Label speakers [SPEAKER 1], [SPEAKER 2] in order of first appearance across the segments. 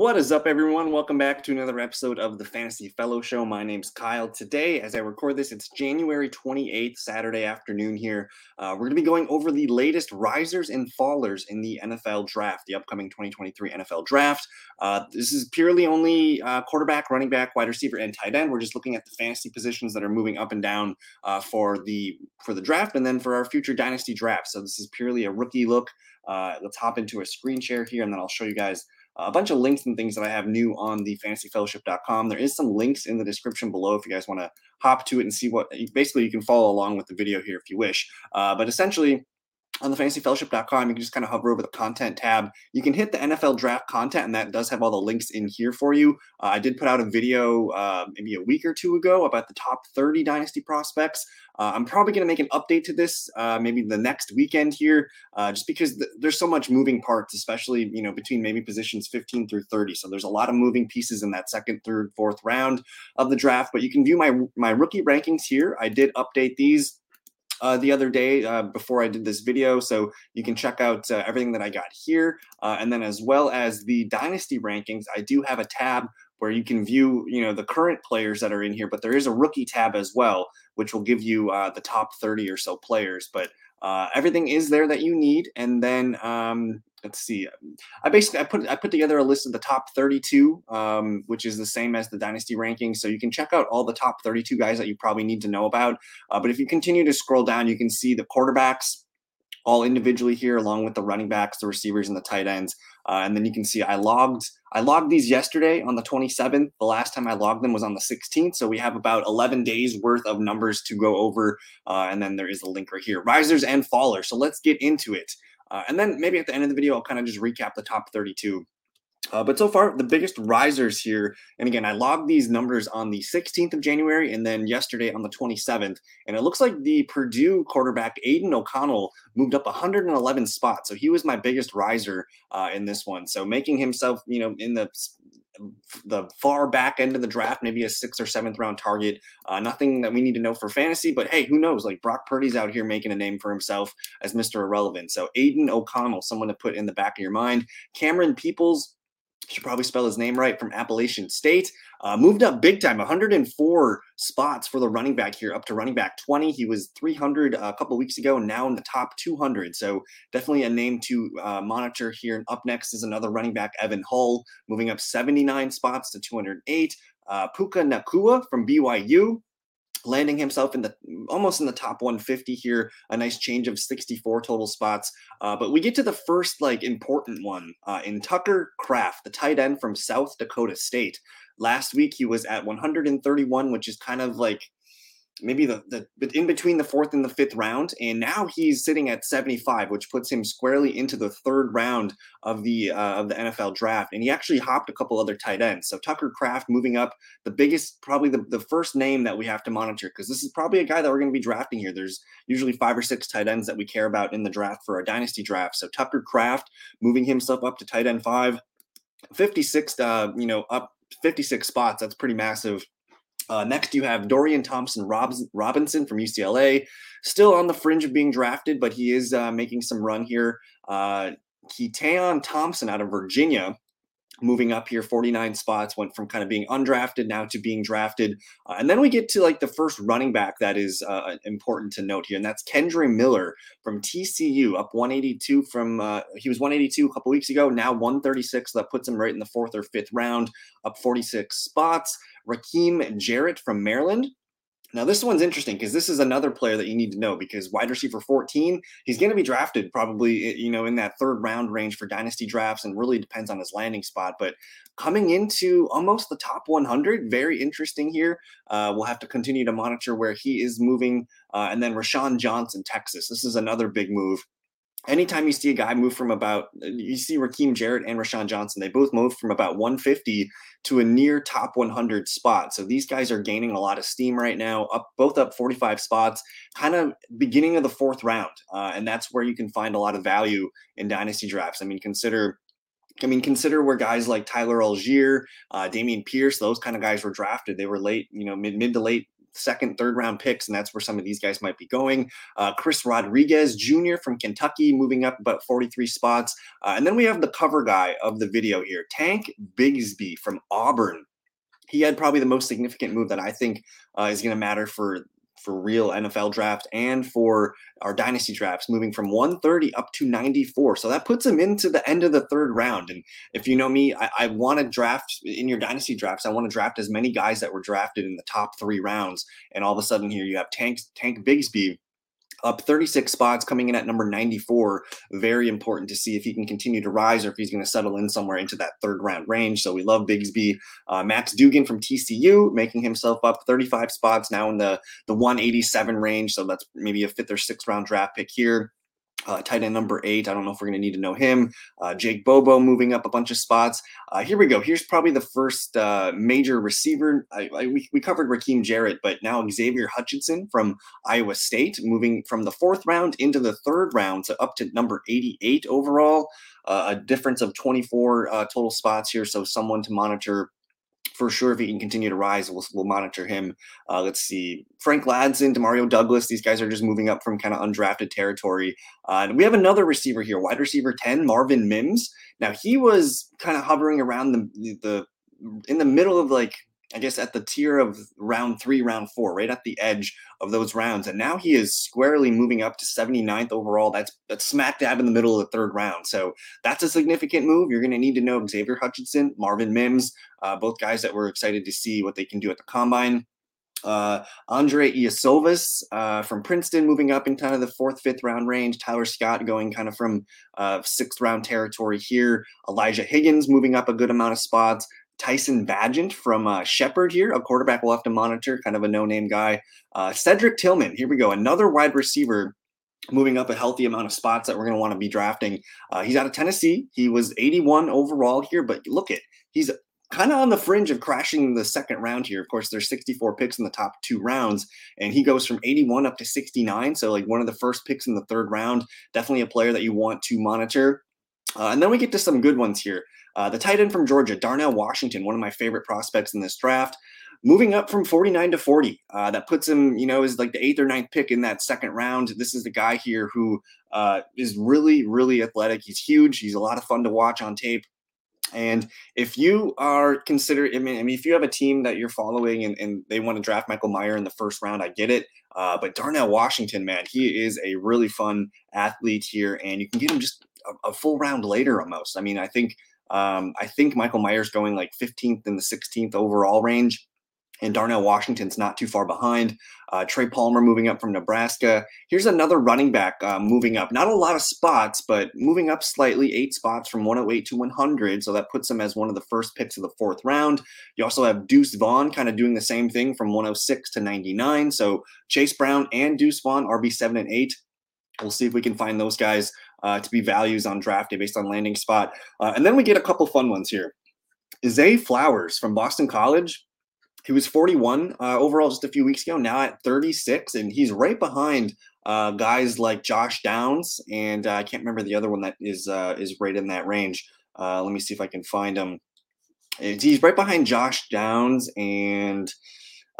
[SPEAKER 1] What is up, everyone? Welcome back to another episode of the Fantasy Fellow Show. My name's Kyle. Today, as I record this, it's January 28th, Saturday afternoon here. Uh, we're going to be going over the latest risers and fallers in the NFL draft, the upcoming 2023 NFL draft. Uh, this is purely only uh, quarterback, running back, wide receiver, and tight end. We're just looking at the fantasy positions that are moving up and down uh, for the for the draft, and then for our future dynasty draft. So this is purely a rookie look. Uh, let's hop into a screen share here, and then I'll show you guys a bunch of links and things that I have new on the fantasyfellowship.com. There is some links in the description below if you guys want to hop to it and see what basically you can follow along with the video here if you wish. Uh, but essentially, on the fantasyfellowship.com, you can just kind of hover over the content tab. You can hit the NFL draft content, and that does have all the links in here for you. Uh, I did put out a video uh, maybe a week or two ago about the top 30 dynasty prospects. Uh, I'm probably going to make an update to this uh, maybe the next weekend here, uh, just because th- there's so much moving parts, especially you know between maybe positions 15 through 30. So there's a lot of moving pieces in that second, third, fourth round of the draft. But you can view my my rookie rankings here. I did update these uh, the other day uh, before I did this video. So you can check out uh, everything that I got here. Uh, and then as well as the dynasty rankings, I do have a tab where you can view, you know, the current players that are in here, but there is a rookie tab as well, which will give you uh, the top 30 or so players. But uh, everything is there that you need. And then um, let's see. I basically I put I put together a list of the top 32, um, which is the same as the dynasty rankings. So you can check out all the top 32 guys that you probably need to know about. Uh, but if you continue to scroll down, you can see the quarterbacks all individually here, along with the running backs, the receivers, and the tight ends. Uh, and then you can see I logged I logged these yesterday on the 27th. The last time I logged them was on the 16th. So we have about 11 days worth of numbers to go over. Uh, and then there is a link right here, risers and fallers. So let's get into it. Uh, and then maybe at the end of the video, I'll kind of just recap the top 32. Uh, but so far, the biggest risers here, and again, I logged these numbers on the 16th of January and then yesterday on the 27th. And it looks like the Purdue quarterback, Aidan O'Connell, moved up 111 spots. So he was my biggest riser uh, in this one. So making himself, you know, in the the far back end of the draft, maybe a sixth or seventh round target. Uh, nothing that we need to know for fantasy, but hey, who knows? Like Brock Purdy's out here making a name for himself as Mr. Irrelevant. So Aidan O'Connell, someone to put in the back of your mind. Camerun Peoples, should probably spell his name right from Appalachian State. Uh, moved up big time, 104 spots for the running back here, up to running back 20. He was 300 a couple weeks ago, now in the top 200. So definitely a name to uh, monitor here. And up next is another running back, Evan Hull, moving up 79 spots to 208. Uh, Puka Nacua from BYU, landing himself in the almost in the top 150 here a nice change of 64 total spots. Uh, but we get to the first like important one uh, in tucker kraft the tight end from south dakota state. Last week he was at 131 which is kind of like maybe the, the but in between the fourth and the fifth round and now he's sitting at 75 which puts him squarely into the third round of the uh, of the NFL draft and he actually hopped a couple other tight ends. So Tucker Kraft moving up the biggest probably the, the first name that we have to monitor because this is probably a guy that we're going to be drafting here. There's usually five or six tight ends that we care about in the draft for our dynasty draft. So Tucker Kraft moving himself up to tight end 5 56 uh, you know up 56 spots that's pretty massive uh, next, you have Dorian Thompson Robinson from UCLA, still on the fringe of being drafted, but he is uh, making some run here. Uh, Keytaon Thompson out of Virginia, moving up here 49 spots went from kind of being undrafted now to being drafted uh, and then we get to like the first running back that is uh, important to note here and that's kendre miller from tcu up 182 from uh, he was 182 a couple weeks ago now 136 that puts him right in the fourth or fifth round up 46 spots Rakim Jarrett from Maryland. Now, this one's interesting because this is another player that you need to know because wide receiver 14, he's going to be drafted probably, you know, in that third round range for dynasty drafts and really depends on his landing spot. But coming into almost the top 100, very interesting here. Uh, we'll have to continue to monitor where he is moving. Uh, and then Roschon Johnson, Texas. This is another big move anytime you see a guy move from about you see Rakim Jarrett and Roschon Johnson, they both moved from about 150 to a near top 100 spot. So these guys are gaining a lot of steam right now, up both up 45 spots, kind of beginning of the fourth round, uh, and that's where you can find a lot of value in dynasty drafts. I mean, consider. I mean, consider where guys like Tyler Allgeier, uh, Dameon Pierce, those kind of guys were drafted. They were late, you know, mid mid to late second, third round picks, and that's where some of these guys might be going. Uh, Chris Rodriguez Jr. from Kentucky moving up about 43 spots. Uh, and then we have the cover guy of the video here, Tank Bigsby from Auburn. He had probably the most significant move that I think uh, is going to matter for for real NFL draft and for our dynasty drafts, moving from 130 up to 94. So that puts him into the end of the third round. And if you know me, I, I want to draft in your dynasty drafts. I want to draft as many guys that were drafted in the top three rounds. And all of a sudden, here you have Tank Tank Bigsby up 36 spots, coming in at number 94. Very important to see if he can continue to rise or if he's going to settle in somewhere into that third round range. So we love Bigsby. Uh, Max Duggan from TCU making himself up 35 spots now in the, the 187 range. So that's maybe a fifth or sixth round draft pick here. Uh, tight end number eight. I don't know if we're going to need to know him. Uh, Jake Bobo moving up a bunch of spots. Uh, here we go. Here's probably the first uh, major receiver. I, I, we, we covered Raheem Jarrett, but now Xavier Hutchinson from Iowa State moving from the fourth round into the third round to up to number 88 overall. Uh, a difference of 24 uh, total spots here. So someone to monitor for sure if he can continue to rise, we'll, we'll monitor him. Uh, let's see, Frank Ladson, Demario Douglas. These guys are just moving up from kind of undrafted territory. Uh, and we have another receiver here, wide receiver ten, Marvin Mims. Now he was kind of hovering around the the in the middle of like I guess at the tier of round three, round four, right at the edge of those rounds. And now he is squarely moving up to 79th overall. That's that's smack dab in the middle of the third round. So that's a significant move. You're going to need to know Xavier Hutchinson, Marvin Mims, uh, both guys that we're excited to see what they can do at the combine. Uh, Andre Iosivas uh, from Princeton moving up in kind of the fourth, fifth round range. Tyler Scott going kind of from uh, sixth round territory here. Elijah Higgins moving up a good amount of spots. Tyson Bagent from uh, Shepherd here, a quarterback we'll have to monitor, kind of a no name guy. Uh, Cedric Tillman, here we go, another wide receiver moving up a healthy amount of spots that we're going to want to be drafting. Uh, he's out of Tennessee. He was 81 overall here, but look at he's kind of on the fringe of crashing the second round here. Of course, there's 64 picks in the top two rounds, and he goes from 81 up to 69. So, like one of the first picks in the third round, definitely a player that you want to monitor. Uh, and then we get to some good ones here. Uh, the tight end from Georgia, Darnell Washington, one of my favorite prospects in this draft, moving up from 49 to 40. Uh, that puts him, you know, as like the eighth or ninth pick in that second round. This is the guy here who uh, is really, really athletic. He's huge. He's a lot of fun to watch on tape. And if you are considering, I mean, I mean, if you have a team that you're following and, and they want to draft Michael Mayer in the first round, I get it. Uh, but Darnell Washington, man, he is a really fun athlete here, and you can get him just a, a full round later almost. I mean, I think um, I think Michael Mayer's going like 15th in the 16th overall range. And Darnell Washington's not too far behind. Uh, Trey Palmer moving up from Nebraska. Here's another running back uh, moving up. Not a lot of spots, but moving up slightly, eight spots from 108 to 100. So that puts him as one of the first picks of the fourth round. You also have Deuce Vaughn kind of doing the same thing from 106 to 99. So Chase Brown and Deuce Vaughn, RB7 and 8. We'll see if we can find those guys uh, to be values on draft day based on landing spot. Uh, and then we get a couple fun ones here. Zay Flowers from Boston College. He was 41 uh, overall just a few weeks ago, now at 36, and he's right behind uh, guys like Josh Downs, and uh, I can't remember the other one that is uh, is right in that range. let me see if I can find him. He's right behind Josh Downs and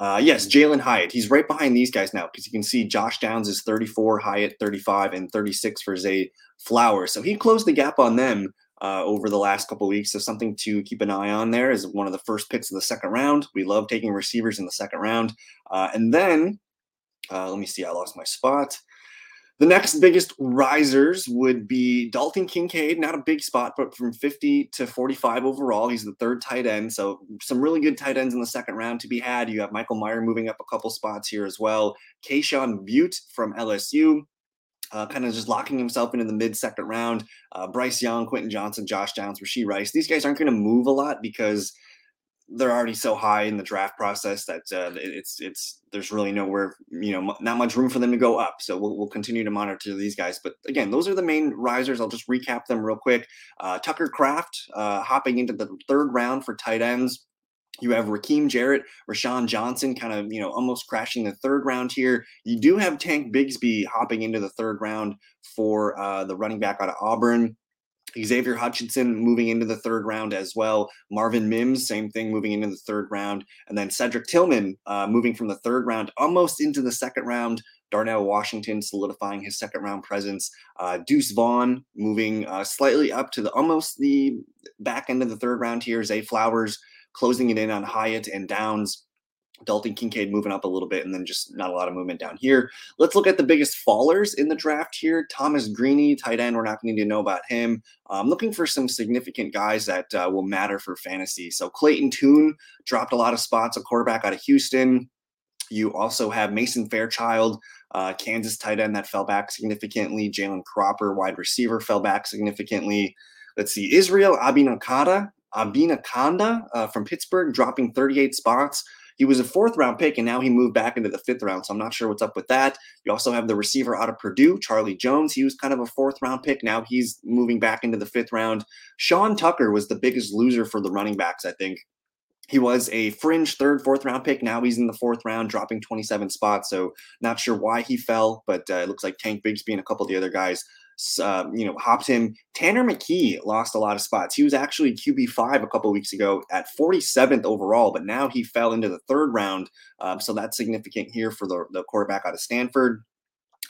[SPEAKER 1] uh, yes, Jalin Hyatt. He's right behind these guys now because you can see Josh Downs is 34, Hyatt 35, and 36 for Zay Flowers. So he closed the gap on them uh, over the last couple weeks. So something to keep an eye on there is one of the first picks of the second round. We love taking receivers in the second round. Uh, and then, uh, let me see, I lost my spot. The next biggest risers would be Dalton Kincaid, not a big spot, but from 50 to 45 overall. He's the third tight end. So some really good tight ends in the second round to be had. You have Michael Mayer moving up a couple spots here as well. Kayshon Boutte from LSU. Uh, kind of just locking himself into the mid second round. Uh, Bryce Young, Quentin Johnson, Josh Downs, Rashee Rice. These guys aren't going to move a lot because they're already so high in the draft process that uh, it's it's there's really nowhere you know not much room for them to go up. So we'll, we'll continue to monitor these guys. But again, those are the main risers. I'll just recap them real quick. Uh, Tucker Kraft uh, hopping into the third round for tight ends. You have Raheem Jarrett, Roschon Johnson, kind of you know almost crashing the third round here. You do have Tank Bigsby hopping into the third round for uh, the running back out of Auburn. Xavier Hutchinson moving into the third round as well. Marvin Mims, same thing, moving into the third round. And then Cedric Tillman uh, moving from the third round almost into the second round. Darnell Washington solidifying his second round presence. Uh, Deuce Vaughn moving uh, slightly up to the almost the back end of the third round here. Zay Flowers closing it in on Hyatt and Downs. Dalton Kincaid moving up a little bit, and then just not a lot of movement down here. Let's look at the biggest fallers in the draft here. Thomas Greaney, tight end. We're not going to know about him. I'm looking for some significant guys that uh, will matter for fantasy. So Clayton Tune dropped a lot of spots, a quarterback out of Houston. You also have Mason Fairchild, uh, Kansas tight end that fell back significantly. Jalen Cropper, wide receiver, fell back significantly. Let's see, Israel Abinakada, Abinakanda uh, from Pittsburgh, dropping 38 spots. He was a fourth round pick, and now he moved back into the fifth round. So I'm not sure what's up with that. You also have the receiver out of Purdue, Charlie Jones. He was kind of a fourth round pick. Now he's moving back into the fifth round. Sean Tucker was the biggest loser for the running backs, I think. He was a fringe third, fourth round pick. Now he's in the fourth round, dropping 27 spots. So not sure why he fell, but uh, it looks like Tank Bigsby and a couple of the other guys uh, you know, hopped him. Tanner McKee lost a lot of spots. He was actually QB5 a couple weeks ago at 47th overall, but now he fell into the third round. Um, so that's significant here for the, the quarterback out of Stanford.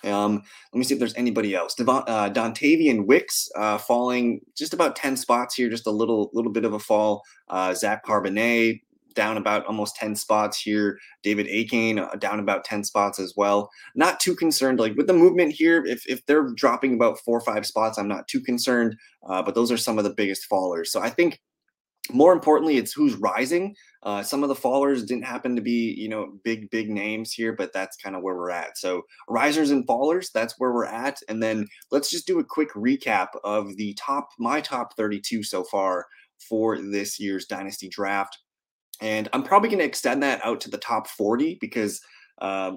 [SPEAKER 1] Um, let me see if there's anybody else. Devon, uh, Dontayvion Wicks uh, falling just about 10 spots here, just a little little bit of a fall. Uh, Zach Charbonnet down about almost 10 spots here. David Akane uh, down about 10 spots as well. Not too concerned. Like with the movement here, if, if they're dropping about four or five spots, I'm not too concerned. Uh, but those are some of the biggest fallers. So I think more importantly, it's who's rising. Uh, some of the fallers didn't happen to be, you know, big, big names here, but that's kind of where we're at. So risers and fallers, that's where we're at. And then let's just do a quick recap of the top, my top 32 so far for this year's dynasty draft. And I'm probably going to extend that out to the top 40 because uh,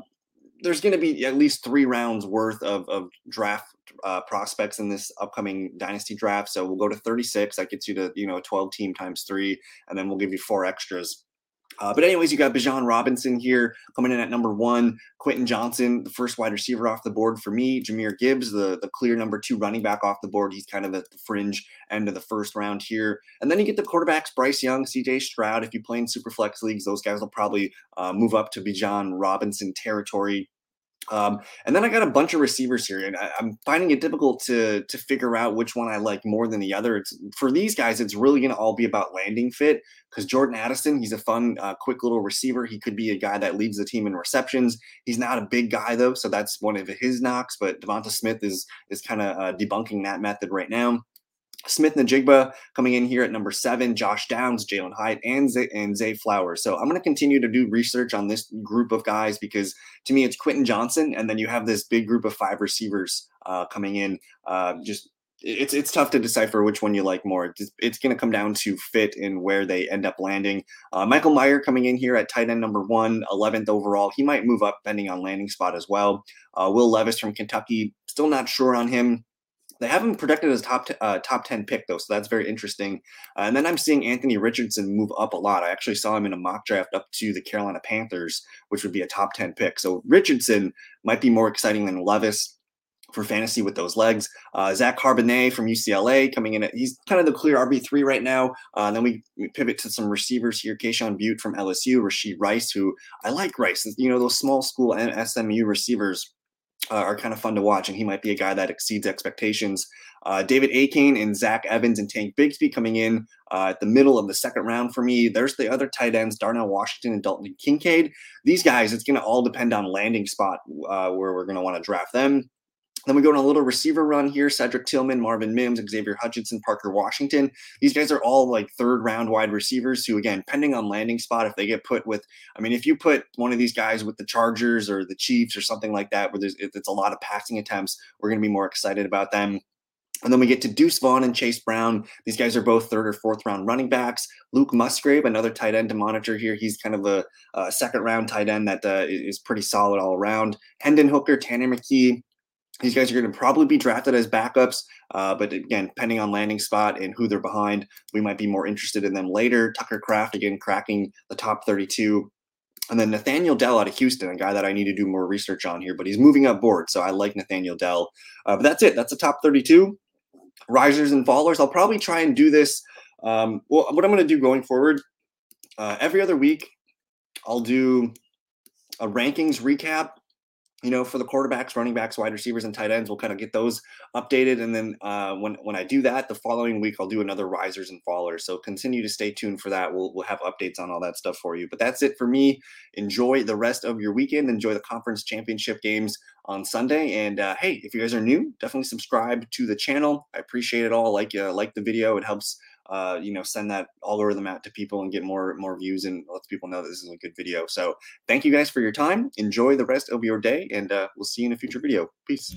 [SPEAKER 1] there's going to be at least three rounds worth of, of draft uh, prospects in this upcoming dynasty draft. So we'll go to 36. That gets you to, you know, 12 team times three, and then we'll give you four extras uh, but anyways, you got Bijan Robinson here coming in at number one. Quentin Johnson, the first wide receiver off the board for me. Jahmyr Gibbs, the, the clear number two running back off the board. He's kind of at the fringe end of the first round here. And then you get the quarterbacks, Bryce Young, CJ Stroud. If you play in super flex leagues, those guys will probably uh, move up to Bijan Robinson territory. Um, and then I got a bunch of receivers here, and I, am finding it difficult to to figure out which one I like more than the other. It's for these guys, it's really going to all be about landing fit because Jordan Addison, he's a fun, uh, quick little receiver. He could be a guy that leads the team in receptions. He's not a big guy though, so that's one of his knocks. But Devonta Smith is is kind of uh, debunking that method right now. Smith-Njigba coming in here at number seven, Josh Downs, Jalin Hyde, and Zay, and Zay Flowers. So I'm going to continue to do research on this group of guys because to me it's Quentin Johnson, and then you have this big group of five receivers uh, coming in. Uh, just it's it's tough to decipher which one you like more. It's, it's going to come down to fit and where they end up landing. Uh, Michael Mayer coming in here at tight end number one, 11th overall. He might move up depending on landing spot as well. Uh, Will Levis from Kentucky, still not sure on him. They haven't projected as top t- uh, top ten pick though, so that's very interesting. Uh, and then I'm seeing Anthony Richardson move up a lot. I actually saw him in a mock draft up to the Carolina Panthers, which would be a top ten pick. So Richardson might be more exciting than Levis for fantasy with those legs. Uh, Zach Charbonnet from UCLA coming in. At, he's kind of the clear RB three right now. Uh, then we, we, pivot to some receivers here. Kayshon Boutte from LSU, Rashee Rice, who I like Rice. You know those small school and SMU receivers uh, are kind of fun to watch, and he might be a guy that exceeds expectations. Uh, David Akane and Zach Evans and Tank Bigsby coming in uh, at the middle of the second round for me. There's the other tight ends, Darnell Washington and Dalton Kincaid. These guys, it's going to all depend on landing spot uh, where we're going to want to draft them. Then we go on a little receiver run here. Cedric Tillman, Marvin Mims, Xavier Hutchinson, Parker Washington. These guys are all like third round wide receivers who, again, pending on landing spot, if they get put with, I mean, if you put one of these guys with the Chargers or the Chiefs or something like that, where there's it's a lot of passing attempts, we're going to be more excited about them. And then we get to Deuce Vaughn and Chase Brown. These guys are both third or fourth round running backs. Luke Musgrave, another tight end to monitor here. He's kind of a, a second round tight end that uh, is pretty solid all around. Hendon Hooker, Tanner McKee, these guys are going to probably be drafted as backups, uh, but again, depending on landing spot and who they're behind, we might be more interested in them later. Tucker Kraft again, cracking the top 32. And then Nathaniel Dell out of Houston, a guy that I need to do more research on here, but he's moving up board. So I like Nathaniel Dell. Uh, but that's it. That's the top 32. risers and fallers. I'll probably try and do this. Um, well, what I'm going to do going forward, uh, every other week, I'll do a rankings recap you know, for the quarterbacks, running backs, wide receivers, and tight ends, we'll kind of get those updated. And then uh, when when I do that, the following week I'll do another risers and fallers. So continue to stay tuned for that. We'll we'll have updates on all that stuff for you. But that's it for me. Enjoy the rest of your weekend. Enjoy the conference championship games on Sunday. And uh, hey, if you guys are new, definitely subscribe to the channel. I appreciate it all. Like uh, like the video. It helps uh, you know, send that all over the map to people and get more more views and lets people know that this is a good video. So thank you guys for your time. Enjoy the rest of your day, and uh, we'll see you in a future video. Peace.